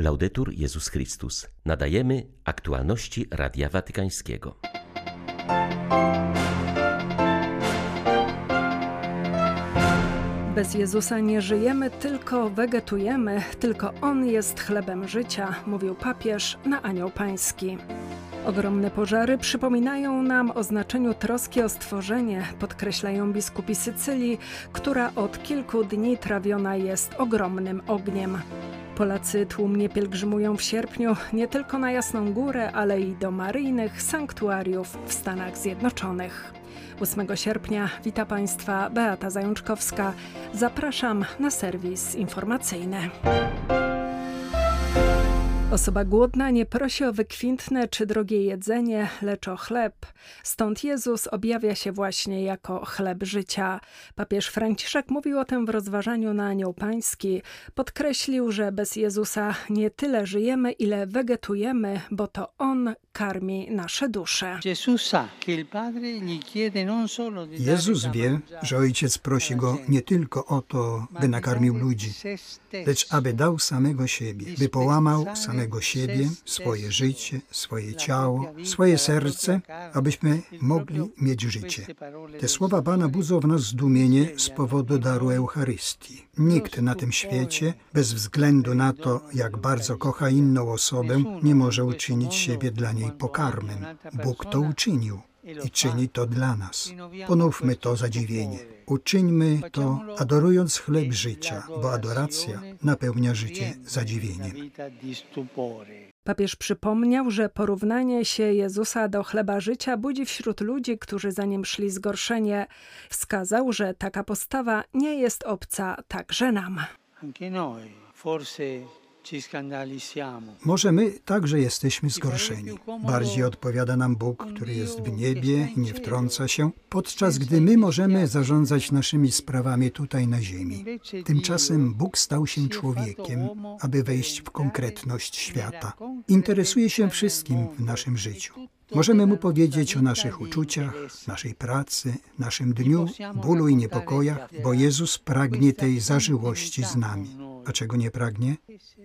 Laudetur Jezus Chrystus. Nadajemy aktualności Radia Watykańskiego. Bez Jezusa nie żyjemy, tylko wegetujemy, tylko On jest chlebem życia, mówił papież na Anioł Pański. Ogromne pożary przypominają nam o znaczeniu troski o stworzenie, podkreślają biskupi Sycylii, która od kilku dni trawiona jest ogromnym ogniem. Polacy tłumnie pielgrzymują w sierpniu nie tylko na Jasną Górę, ale i do maryjnych sanktuariów w Stanach Zjednoczonych. 8 sierpnia wita Państwa Beata Zajączkowska. Zapraszam na serwis informacyjny. Osoba głodna nie prosi o wykwintne czy drogie jedzenie, lecz o chleb. Stąd Jezus objawia się właśnie jako chleb życia. Papież Franciszek mówił o tym w rozważaniu na Anioł Pański. Podkreślił, że bez Jezusa nie tyle żyjemy, ile wegetujemy, bo to On karmi nasze dusze. Jezus wie, że Ojciec prosi Go nie tylko o to, by nakarmił ludzi, lecz aby dał samego siebie, by połamał samego siebie, swoje życie, swoje ciało, swoje serce, abyśmy mogli mieć życie. Te słowa Pana budzą w nas zdumienie z powodu daru Eucharystii. Nikt na tym świecie, bez względu na to, jak bardzo kocha inną osobę, nie może uczynić siebie dla niej pokarmem. Bóg to uczynił i czyni to dla nas. Ponówmy to zadziwienie. Uczyńmy to adorując chleb życia, bo adoracja napełnia życie zadziwieniem. Papież przypomniał, że porównanie się Jezusa do chleba życia budzi wśród ludzi, którzy za nim szli zgorszenie. Wskazał, że taka postawa nie jest obca także nam. Może my także jesteśmy zgorszeni. Bardziej odpowiada nam Bóg, który jest w niebie i nie wtrąca się, podczas gdy my możemy zarządzać naszymi sprawami tutaj na ziemi. Tymczasem Bóg stał się człowiekiem, aby wejść w konkretność świata. Interesuje się wszystkim w naszym życiu. Możemy mu powiedzieć o naszych uczuciach, naszej pracy, naszym dniu, bólu i niepokojach, bo Jezus pragnie tej zażyłości z nami. A czego nie pragnie?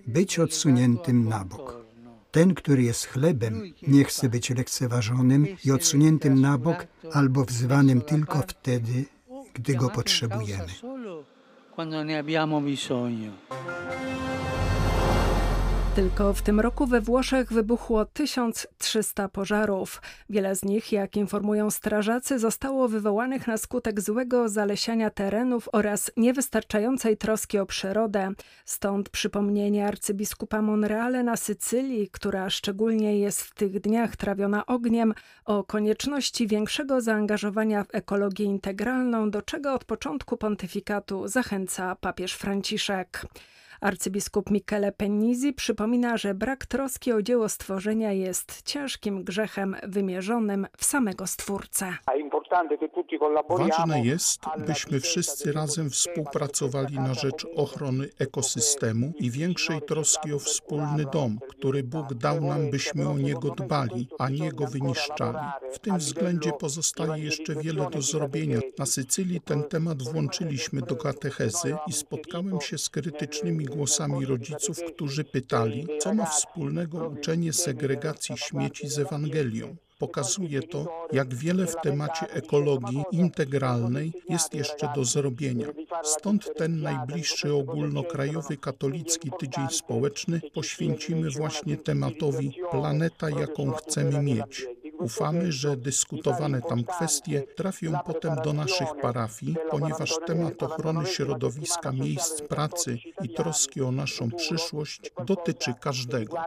Być odsuniętym na bok. Ten, który jest chlebem, nie chce być lekceważonym i odsuniętym na bok albo wzywanym tylko wtedy, gdy go potrzebujemy. Tylko w tym roku we Włoszech wybuchło 1300 pożarów. Wiele z nich, jak informują strażacy, zostało wywołanych na skutek złego zalesiania terenów oraz niewystarczającej troski o przyrodę. Stąd przypomnienie arcybiskupa Monreale na Sycylii, która szczególnie jest w tych dniach trawiona ogniem, o konieczności większego zaangażowania w ekologię integralną, do czego od początku pontyfikatu zachęca papież Franciszek. Arcybiskup Michele Pennisi przypomina, że brak troski o dzieło stworzenia jest ciężkim grzechem wymierzonym w samego Stwórcę. Ważne jest, byśmy wszyscy razem współpracowali na rzecz ochrony ekosystemu i większej troski o wspólny dom, który Bóg dał nam, byśmy o niego dbali, a nie go wyniszczali. W tym względzie pozostaje jeszcze wiele do zrobienia. Na Sycylii ten temat włączyliśmy do katechezy i spotkałem się z krytycznymi głosami rodziców, którzy pytali, co ma wspólnego uczenie segregacji śmieci z Ewangelią. Pokazuje to, jak wiele w temacie ekologii integralnej jest jeszcze do zrobienia. Stąd ten najbliższy ogólnokrajowy katolicki tydzień społeczny poświęcimy właśnie tematowi planeta, jaką chcemy mieć. Ufamy, że dyskutowane tam kwestie trafią potem do naszych parafii, ponieważ temat ochrony środowiska, miejsc pracy i troski o naszą przyszłość dotyczy każdego.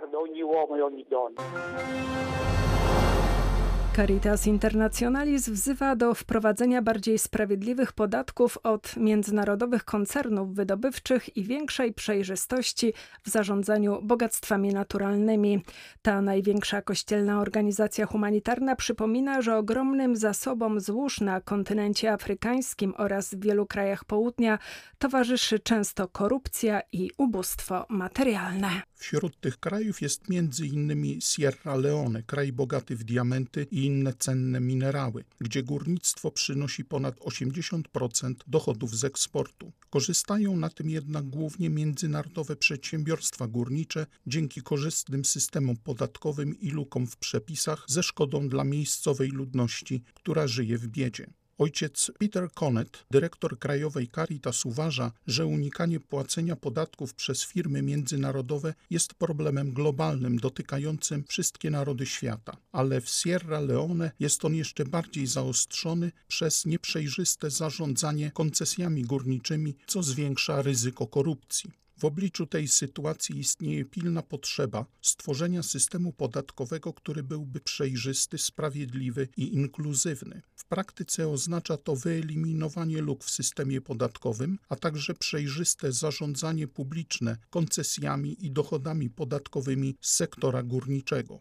Caritas Internationalis wzywa do wprowadzenia bardziej sprawiedliwych podatków od międzynarodowych koncernów wydobywczych i większej przejrzystości w zarządzaniu bogactwami naturalnymi. Ta największa kościelna organizacja humanitarna przypomina, że ogromnym zasobom złóż na kontynencie afrykańskim oraz w wielu krajach południa towarzyszy często korupcja i ubóstwo materialne. Wśród tych krajów jest innymi Sierra Leone, kraj bogaty w diamenty i inne cenne minerały, gdzie górnictwo przynosi ponad 80% dochodów z eksportu. Korzystają na tym jednak głównie międzynarodowe przedsiębiorstwa górnicze dzięki korzystnym systemom podatkowym i lukom w przepisach ze szkodą dla miejscowej ludności, która żyje w biedzie. Ojciec Peter Connet, dyrektor Krajowej Caritas, uważa, że unikanie płacenia podatków przez firmy międzynarodowe jest problemem globalnym dotykającym wszystkie narody świata, ale w Sierra Leone jest on jeszcze bardziej zaostrzony przez nieprzejrzyste zarządzanie koncesjami górniczymi, co zwiększa ryzyko korupcji. W obliczu tej sytuacji istnieje pilna potrzeba stworzenia systemu podatkowego, który byłby przejrzysty, sprawiedliwy i inkluzywny. W praktyce oznacza to wyeliminowanie luk w systemie podatkowym, a także przejrzyste zarządzanie publiczne koncesjami i dochodami podatkowymi z sektora górniczego.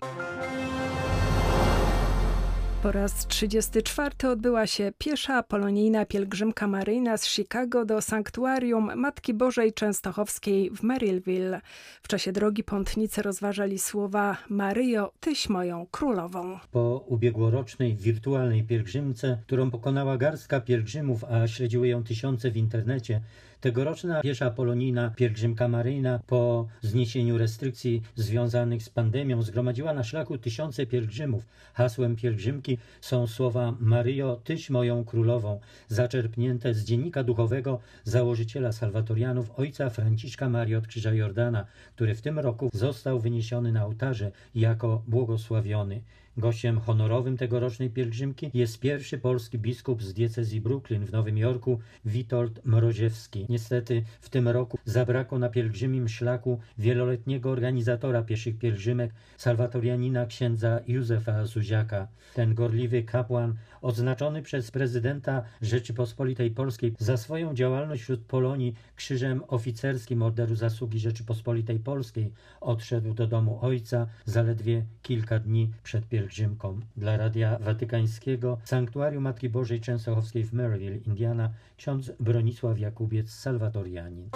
Po raz 34 odbyła się piesza polonijna pielgrzymka maryjna z Chicago do sanktuarium Matki Bożej Częstochowskiej w Maryville. W czasie drogi pątnicy rozważali słowa Maryjo, Tyś moją królową. Po ubiegłorocznej wirtualnej pielgrzymce, którą pokonała garstka pielgrzymów, a śledziły ją tysiące w internecie, Tegoroczna piesza polonijna pielgrzymka maryjna po zniesieniu restrykcji związanych z pandemią zgromadziła na szlaku tysiące pielgrzymów. Hasłem pielgrzymki są słowa Maryjo, Tyś moją królową, zaczerpnięte z dziennika duchowego założyciela salwatorianów ojca Franciszka Marii od Krzyża Jordana, który w tym roku został wyniesiony na ołtarze jako błogosławiony. Gościem honorowym tegorocznej pielgrzymki jest pierwszy polski biskup z diecezji Brooklyn w Nowym Jorku, Witold Mroziewski. Niestety w tym roku zabrakło na pielgrzymim szlaku wieloletniego organizatora pieszych pielgrzymek, salwatorianina księdza Józefa Zuziaka. Ten gorliwy kapłan, odznaczony przez prezydenta Rzeczypospolitej Polskiej za swoją działalność wśród Polonii krzyżem oficerskim Orderu Zasługi Rzeczypospolitej Polskiej, odszedł do domu ojca zaledwie kilka dni przed pielgrzymką pielgrzymką dla Radia Watykańskiego Sanktuarium Matki Bożej Częstochowskiej w Maryville, Indiana, ksiądz Bronisław Jakubiec, salwatorianin.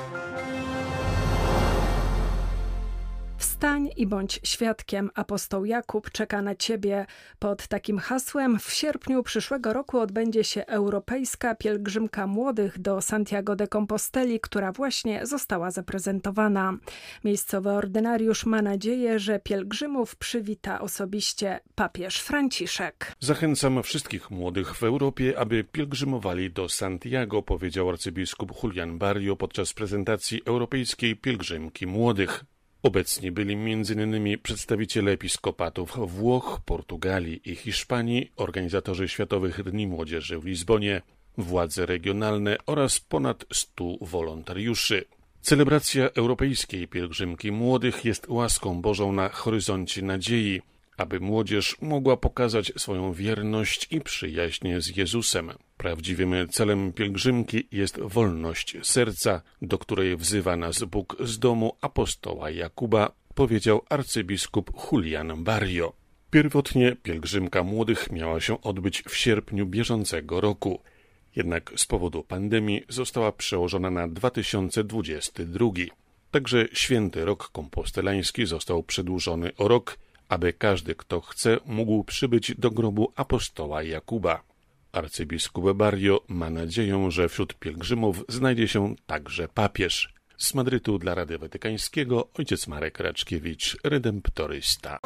Wstań i bądź świadkiem. Apostoł Jakub czeka na ciebie. Pod takim hasłem w sierpniu przyszłego roku odbędzie się Europejska Pielgrzymka Młodych do Santiago de Composteli, która właśnie została zaprezentowana. Miejscowy ordynariusz ma nadzieję, że pielgrzymów przywita osobiście papież Franciszek. Zachęcam wszystkich młodych w Europie, aby pielgrzymowali do Santiago, powiedział arcybiskup Julian Barrio podczas prezentacji Europejskiej Pielgrzymki Młodych. Obecni byli m.in. przedstawiciele episkopatów Włoch, Portugalii i Hiszpanii, organizatorzy Światowych Dni Młodzieży w Lizbonie, władze regionalne oraz ponad stu wolontariuszy. Celebracja Europejskiej Pielgrzymki Młodych jest łaską Bożą na horyzoncie nadziei, aby młodzież mogła pokazać swoją wierność i przyjaźń z Jezusem. Prawdziwym celem pielgrzymki jest wolność serca, do której wzywa nas Bóg z domu apostoła Jakuba, powiedział arcybiskup Julian Barrio. Pierwotnie pielgrzymka młodych miała się odbyć w sierpniu bieżącego roku. Jednak z powodu pandemii została przełożona na 2022. Także święty rok kompostelański został przedłużony o rok aby każdy, kto chce, mógł przybyć do grobu apostoła Jakuba. Arcybiskup Barrio ma nadzieję, że wśród pielgrzymów znajdzie się także papież. Z Madrytu dla Rady Watykańskiego ojciec Marek Raczkiewicz, redemptorysta.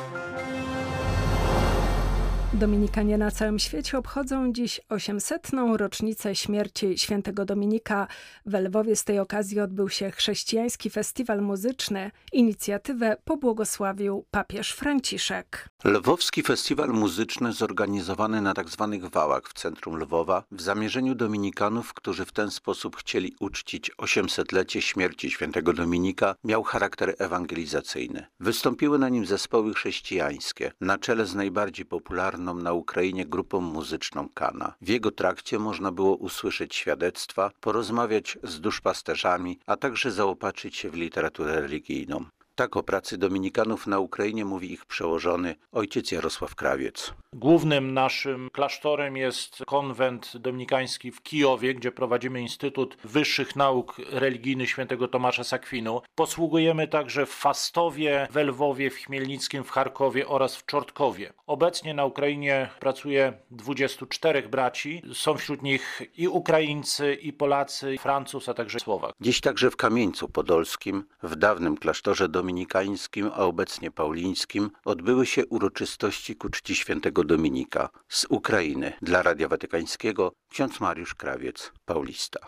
Dominikanie na całym świecie obchodzą dziś 800. rocznicę śmierci świętego Dominika. W Lwowie z tej okazji odbył się chrześcijański festiwal muzyczny. Inicjatywę pobłogosławił papież Franciszek. Lwowski festiwal muzyczny zorganizowany na tzw. Tak wałach w centrum Lwowa w zamierzeniu Dominikanów, którzy w ten sposób chcieli uczcić 800-lecie śmierci świętego Dominika, miał charakter ewangelizacyjny. Wystąpiły na nim zespoły chrześcijańskie, na czele z najbardziej popularną na Ukrainie grupą muzyczną Kana. W jego trakcie można było usłyszeć świadectwa, porozmawiać z duszpasterzami, a także zaopatrzyć się w literaturę religijną. Tak o pracy dominikanów na Ukrainie mówi ich przełożony ojciec Jarosław Krawiec. Głównym naszym klasztorem jest konwent dominikański w Kijowie, gdzie prowadzimy Instytut Wyższych Nauk Religijnych świętego Tomasza Sakwinu. Posługujemy także w Fastowie, w Lwowie, w Chmielnickim, w Charkowie oraz w Czortkowie. Obecnie na Ukrainie pracuje 24 braci. Są wśród nich i Ukraińcy, i Polacy, i Francuz, a także Słowak. Dziś także w Kamieńcu Podolskim, w dawnym klasztorze dominikańskim, a obecnie paulińskim, odbyły się uroczystości ku czci świętego Dominika z Ukrainy. Dla Radia Watykańskiego ksiądz Mariusz Krawiec, Paulista.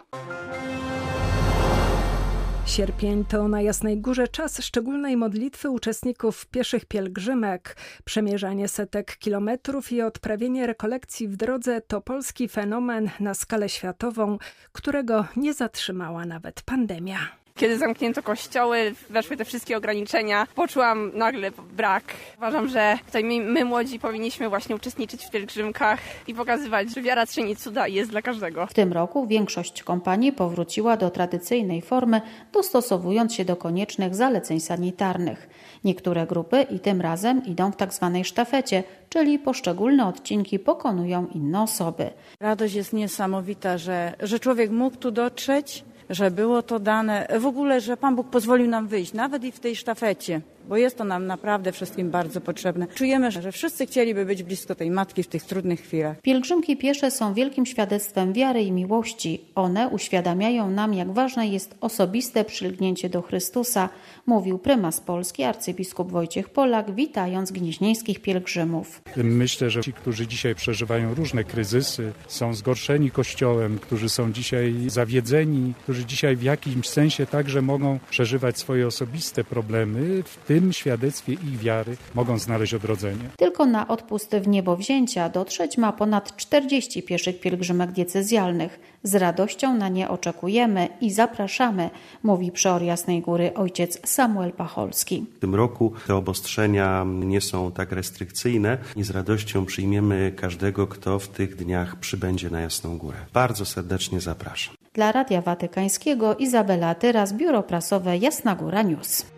Sierpień to na Jasnej Górze czas szczególnej modlitwy uczestników pieszych pielgrzymek. Przemierzanie setek kilometrów i odprawienie rekolekcji w drodze to polski fenomen na skalę światową, którego nie zatrzymała nawet pandemia. Kiedy zamknięto kościoły, weszły te wszystkie ograniczenia, poczułam nagle brak. Uważam, że tutaj my, my, młodzi powinniśmy właśnie uczestniczyć w pielgrzymkach i pokazywać, że wiara czyni cuda i jest dla każdego. W tym roku większość kompanii powróciła do tradycyjnej formy, dostosowując się do koniecznych zaleceń sanitarnych. Niektóre grupy i tym razem idą w tak zwanej sztafecie, czyli poszczególne odcinki pokonują inne osoby. Radość jest niesamowita, że, że człowiek mógł tu dotrzeć, że było to dane, w ogóle, że Pan Bóg pozwolił nam wyjść, nawet i w tej sztafecie bo jest to nam naprawdę wszystkim bardzo potrzebne. Czujemy, że wszyscy chcieliby być blisko tej matki w tych trudnych chwilach. Pielgrzymki piesze są wielkim świadectwem wiary i miłości. One uświadamiają nam, jak ważne jest osobiste przylgnięcie do Chrystusa, mówił prymas Polski arcybiskup Wojciech Polak, witając gnieźnieńskich pielgrzymów. Myślę, że ci, którzy dzisiaj przeżywają różne kryzysy, są zgorszeni Kościołem, którzy są dzisiaj zawiedzeni, którzy dzisiaj w jakimś sensie także mogą przeżywać swoje osobiste problemy, w tym tym świadectwie ich wiary mogą znaleźć odrodzenie. Tylko na odpust w niebo wzięcia dotrzeć ma ponad 40 pieszych pielgrzymek diecezjalnych. Z radością na nie oczekujemy i zapraszamy, mówi przeor Jasnej Góry ojciec Samuel Pacholski. W tym roku te obostrzenia nie są tak restrykcyjne i z radością przyjmiemy każdego, kto w tych dniach przybędzie na Jasną Górę. Bardzo serdecznie zapraszam. Dla Radia Watykańskiego Izabela Tyras, Biuro Prasowe Jasna Góra News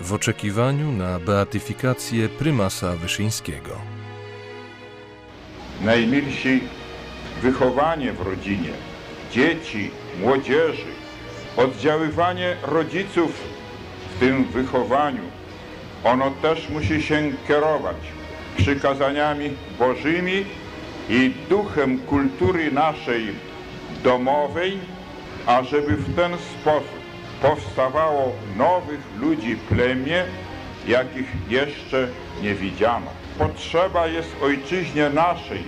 w oczekiwaniu na beatyfikację prymasa Wyszyńskiego. Najmilsi, wychowanie w rodzinie, dzieci, młodzieży, oddziaływanie rodziców w tym wychowaniu, ono też musi się kierować przykazaniami bożymi i duchem kultury naszej domowej, ażeby w ten sposób powstawało nowych ludzi plemię, jakich jeszcze nie widziano. Potrzeba jest ojczyźnie naszej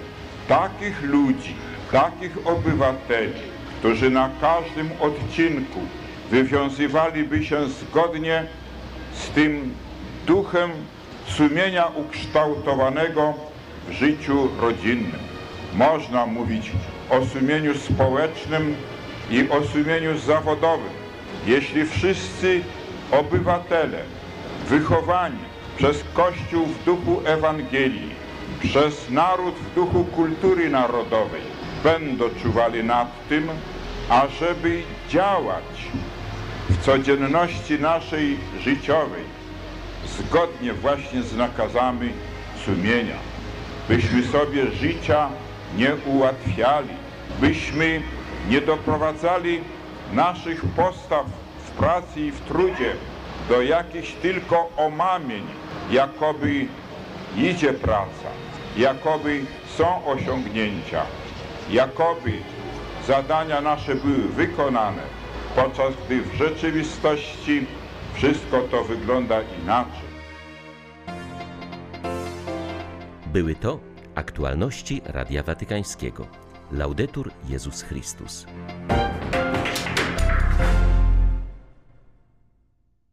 takich ludzi, takich obywateli, którzy na każdym odcinku wywiązywaliby się zgodnie z tym duchem sumienia ukształtowanego w życiu rodzinnym. Można mówić o sumieniu społecznym i o sumieniu zawodowym jeśli wszyscy obywatele wychowani przez Kościół w duchu Ewangelii, przez naród w duchu kultury narodowej będą czuwali nad tym, ażeby działać w codzienności naszej życiowej zgodnie właśnie z nakazami sumienia, byśmy sobie życia nie ułatwiali, byśmy nie doprowadzali naszych postaw w pracy i w trudzie do jakichś tylko omamień, jakoby idzie praca, jakoby są osiągnięcia, jakoby zadania nasze były wykonane, podczas gdy w rzeczywistości wszystko to wygląda inaczej. Były to aktualności Radia Watykańskiego. Laudetur Jezus Chrystus.